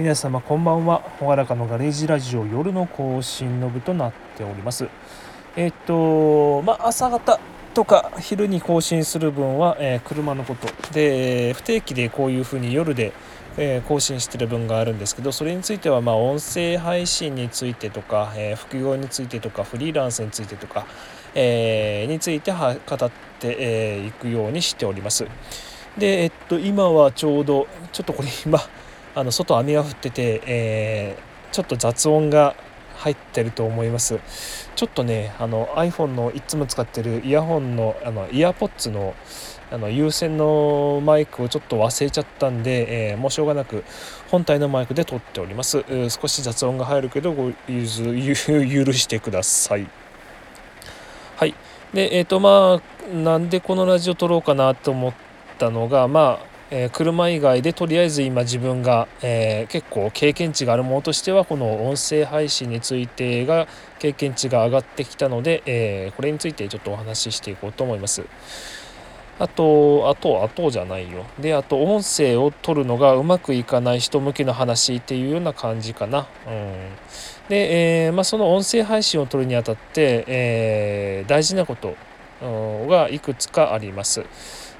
皆様こんばんは。朗らかのガレージラジオ夜の更新の部となっております。えっとまあ朝方とか昼に更新する分は、えー、車のことで不定期でこういうふうに夜で、えー、更新してる分があるんですけどそれについてはまあ音声配信についてとか、えー、副業についてとかフリーランスについてとか、えについては語ってい、えー、くようにしております。でえっと今はちょうどちょっとこれ今あの外雨が降ってて、えー、ちょっと雑音が入ってると思います。ちょっとねあの iPhone のいつも使ってるイヤホンのあのイヤーポッツのあの有線のマイクをちょっと忘れちゃったんで、えー、もうしょうがなく本体のマイクで撮っております、少し雑音が入るけどごゆず 許してください。はい。でえっ、ー、とまあなんでこのラジオ撮ろうかなと思ったのがまあえー、車以外でとりあえず今自分が、えー、結構経験値があるものとしてはこの音声配信についてが経験値が上がってきたので、えー、これについてちょっとお話ししていこうと思います。あと、あと、あとじゃないよ。で、あと、音声を取るのがうまくいかない人向けの話っていうような感じかな。うん。で、えー、まあ、その音声配信を取るにあたって、えー、大事なことがいくつかあります。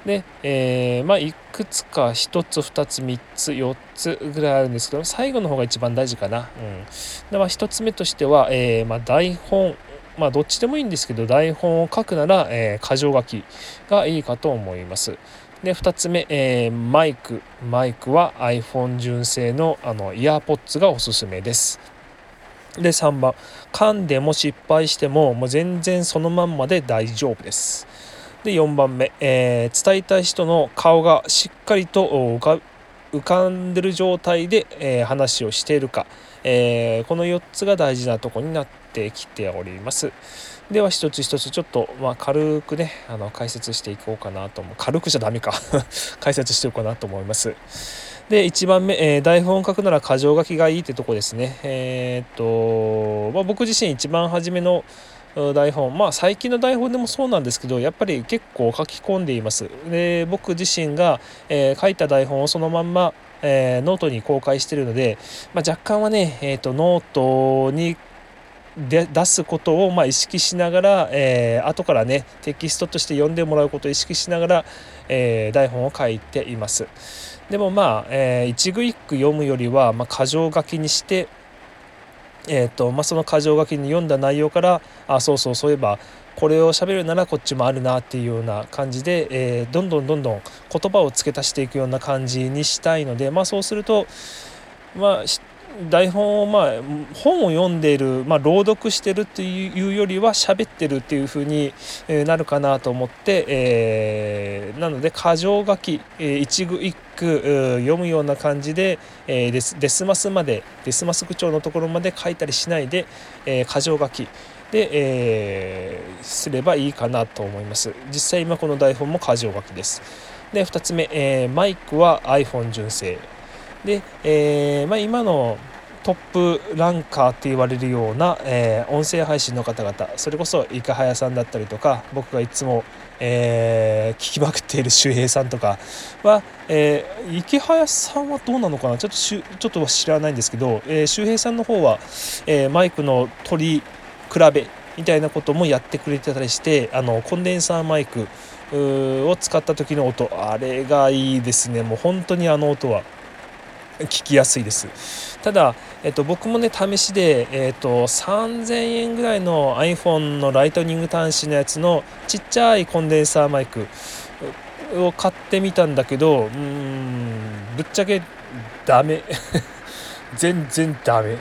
で、えー、まあいくつか1つ2つ3つ4つぐらいあるんですけど最後の方が一番大事かな。うん、でまあ、1つ目としては、えー、まあ、台本まあどっちでもいいんですけど台本を書くなら、えー、箇条書きがいいかと思います。で2つ目、えー、マイクマイクは iPhone 純正のあのイヤーポッツがおすすめです。で3番噛んでも失敗してももう全然そのまんまで大丈夫です。で4番目、えー、伝えたい人の顔がしっかりと浮かんでる状態で、えー、話をしているか、えー、この4つが大事なとこになってきております。では一つ一つちょっと、まあ、軽くねあの解説していこうかなと思う。軽くじゃダメか。解説していこうかなと思います。で1番目、えー、台本を書くなら箇条書きがいいってとこですね。えっと、まあ、僕自身一番初めの台本。まあ最近の台本でもそうなんですけどやっぱり結構書き込んでいます。で僕自身が、えー、書いた台本をそのまんま、えー、ノートに公開してるので、まあ、若干はね、えーと、ノートにで出すことをまあ意識しながら、えー、後からねテキストとして読んでもらうことを意識しながら、えー、台本を書いています。でもまあ、えー、一句一句読むよりは、まあ、箇条書きにしてえーとまあ、その箇条書きに読んだ内容からあそうそうそういえばこれを喋るならこっちもあるなっていうような感じで、えー、どんどんどんどん言葉を付け足していくような感じにしたいので、まあ、そうすると、まあ、台本をまあ本を読んでいる、まあ、朗読してるっていうよりは喋ってるっていう風になるかなと思って、えー、なので箇条書き、えー、一句一句読むような感じで、えー、デスデスマスまでデスマス口調のところまで書いたりしないで、えー、箇条書きで、えー、すればいいかなと思います。実際今この台本も箇条書きです。で2つ目、えー、マイクは iPhone 純正。で、えーまあ、今のトップランカーって言われるような、えー、音声配信の方々それこそいかはやさんだったりとか僕がいつも、えー、聞きまくっている周平さんとかは、えー、池早さんはどうなのかな？ちょっとしちょっと知らないんですけど、えー、周平さんの方は、えー、マイクの取り比べみたいなこともやってくれてたりしてあのコンデンサーマイクを使った時の音あれがいいですね。もう本当にあの音は。聞きやすいです。ただ、えっと、僕もね試しで、えっと、3000円ぐらいの iPhone のライトニング端子のやつのちっちゃいコンデンサーマイクを買ってみたんだけどうんぶっちゃけダメ。全然ダメ。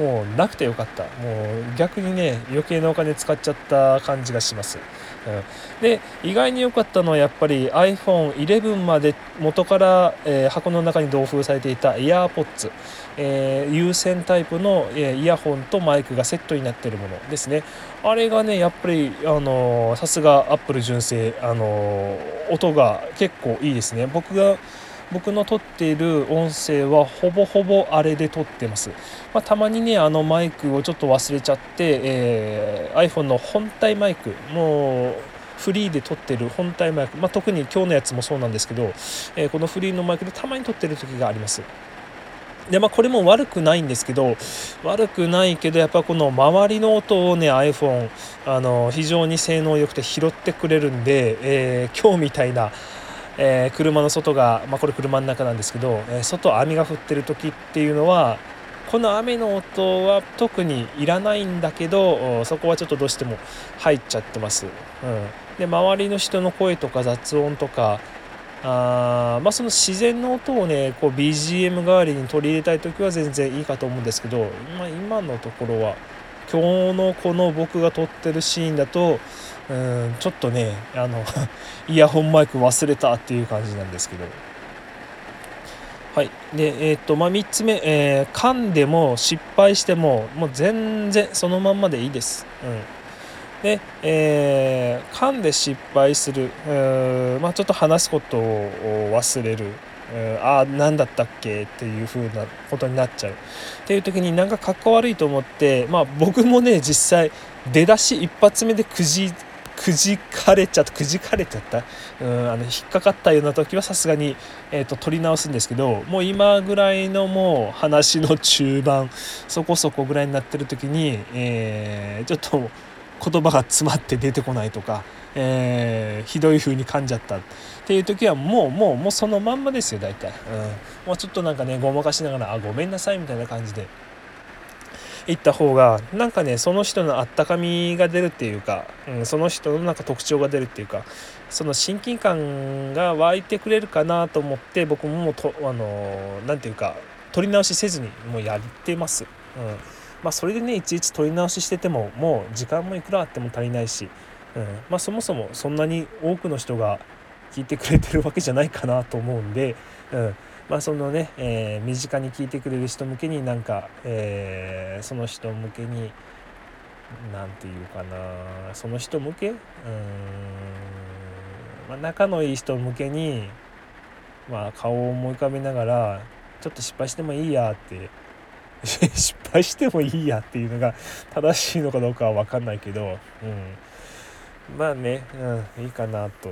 もうなくてよかった。もう逆にね余計なお金使っちゃった感じがします。うん、で意外に良かったのはやっぱり iPhone11 まで元から、えー、箱の中に同封されていた AirPods、えー、有線タイプの、えー、イヤホンとマイクがセットになっているものですね。あれがねやっぱりあのさすが Apple 純正、あの音が結構いいですね。僕が僕の撮っている音声はほぼほぼあれで撮ってます、まあ、たまにねあのマイクをちょっと忘れちゃって、えー、iPhone の本体マイクもうフリーで撮ってる本体マイク、まあ、特に今日のやつもそうなんですけど、えー、このフリーのマイクでたまに撮ってる時があります。でまあこれも悪くないんですけど悪くないけどやっぱこの周りの音をね iPhone あの非常に性能良くて拾ってくれるんで、えー、今日みたいな、えー、車の外が、まあ、これ車の中なんですけど、えー、外雨が降ってる時っていうのはこの雨の音は特にいらないんだけどそこはちょっとどうしても入っちゃってます。うん、で周りの人の声とか雑音とかあまあその自然の音をねこう BGM 代わりに取り入れたい時は全然いいかと思うんですけど、まあ、今のところは今日のこの僕が撮ってるシーンだとうんちょっとねあの イヤホンマイク忘れたっていう感じなんですけど。はい。でえー、とまあ3つ目、えー、噛んでも失敗してももう全然そのまんまでいいです、うん。で、えー、噛んで失敗する、まあ、ちょっと話すことを忘れる、ああ何だったっけ？っていう風なことになっちゃう。っていう時になんかかっこ悪いと思って、まあ、僕もね実際出だし一発目でくじくじかれちゃったくじかれちゃった？うんあの引っかかったような時はさすがに、えーと、取り直すんですけどもう今ぐらいのもう話の中盤そこそこぐらいになってる時に、えー、ちょっと言葉が詰まって出てこないとか、えー、ひどい風に噛んじゃった。っていう時はもうもうもうそのまんまですよ大体、うん、もうちょっとなんかねごまかしながら「あごめんなさい」みたいな感じで。言った方がなんかねその人のあったかみが出るっていうか、うん、その人のなんか特徴が出るっていうかその親近感が湧いてくれるかなと思って僕ももうとあの何て言うか取り直しせずにもうやってます。うん。まあ、それでねいちいち取り直ししててももう時間もいくらあっても足りないし、うん。まあ、そもそもそんなに多くの人が聞いてくれてるわけじゃないかなと思うんで、うん。まあ、そのね、えー、身近に聞いてくれる人向けになんか、えー、その人向けに何て言うかなその人向けうん、まあ、仲のいい人向けに、まあ、顔を思い浮かべながらちょっと失敗してもいいやって失敗してもいいやっていうのが正しいのかどうかは分かんないけど、うん、まあね、うん、いいかなと。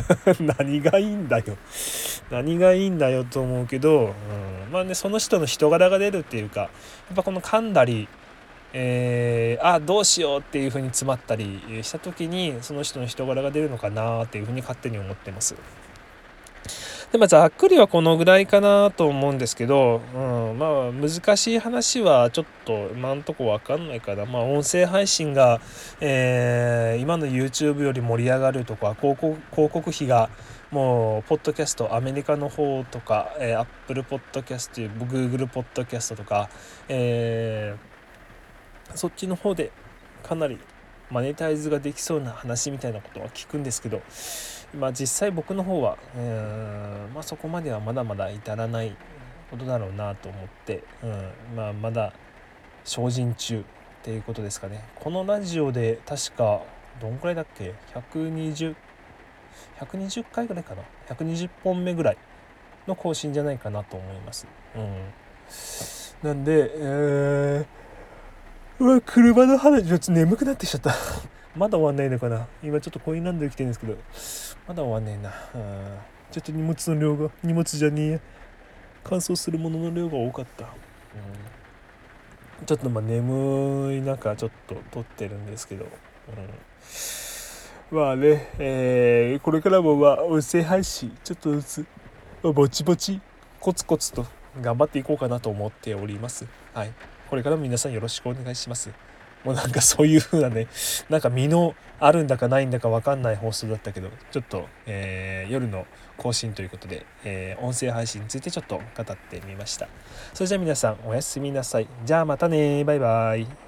何がいいんだよ。何がいいんだよと思うけど、うん、まあねその人の人柄が出るっていうかやっぱこの噛んだりえー、あどうしようっていう風に詰まったりした時にその人の人柄が出るのかなっていう風に勝手に思ってます。でまあ、ざっくりはこのぐらいかなと思うんですけど、うん、まあ難しい話はちょっと今んとこ分かんないかな、まあ、音声配信が、えー、今の YouTube より盛り上がるとか広告広告費がもうポッドキャストアメリカの方とか、えー、Apple Podcast Google Podcast とか、えー、そっちの方でかなりマネタイズができそうな話みたいなことは聞くんですけどまあ、実際僕の方は、うんまあ、そこまではまだまだ至らないことだろうなと思って、うんまあ、まだ精進中っていうことですかね。このラジオで確かどんくらいだっけ？120 120回ぐらいかな？120本目ぐらいの更新じゃないかなと思います。うん、なんで、えー、うわ車の話ちょっと眠くなってきちゃった。まだ終わんないのかな？今ちょっとコインランドリー来てるんですけど。まだ終わんねえな。うんちょっと荷物の量が荷物じゃねえ乾燥するものの量が多かった、うん、ちょっとまあ眠い中ちょっと撮ってるんですけど、うん、まあね、えー、これからもまあ音声配信ちょっとずつぼちぼちコツコツと頑張っていこうかなと思っております。はい。これからも皆さんよろしくお願いします。もうなんかそういう風なねなんか身のあるんだかないんだかわかんない放送だったけどちょっと、えー、夜の更新ということで、えー、音声配信についてちょっと語ってみました。それじゃあ皆さんおやすみなさい。じゃあまたねバイバイ。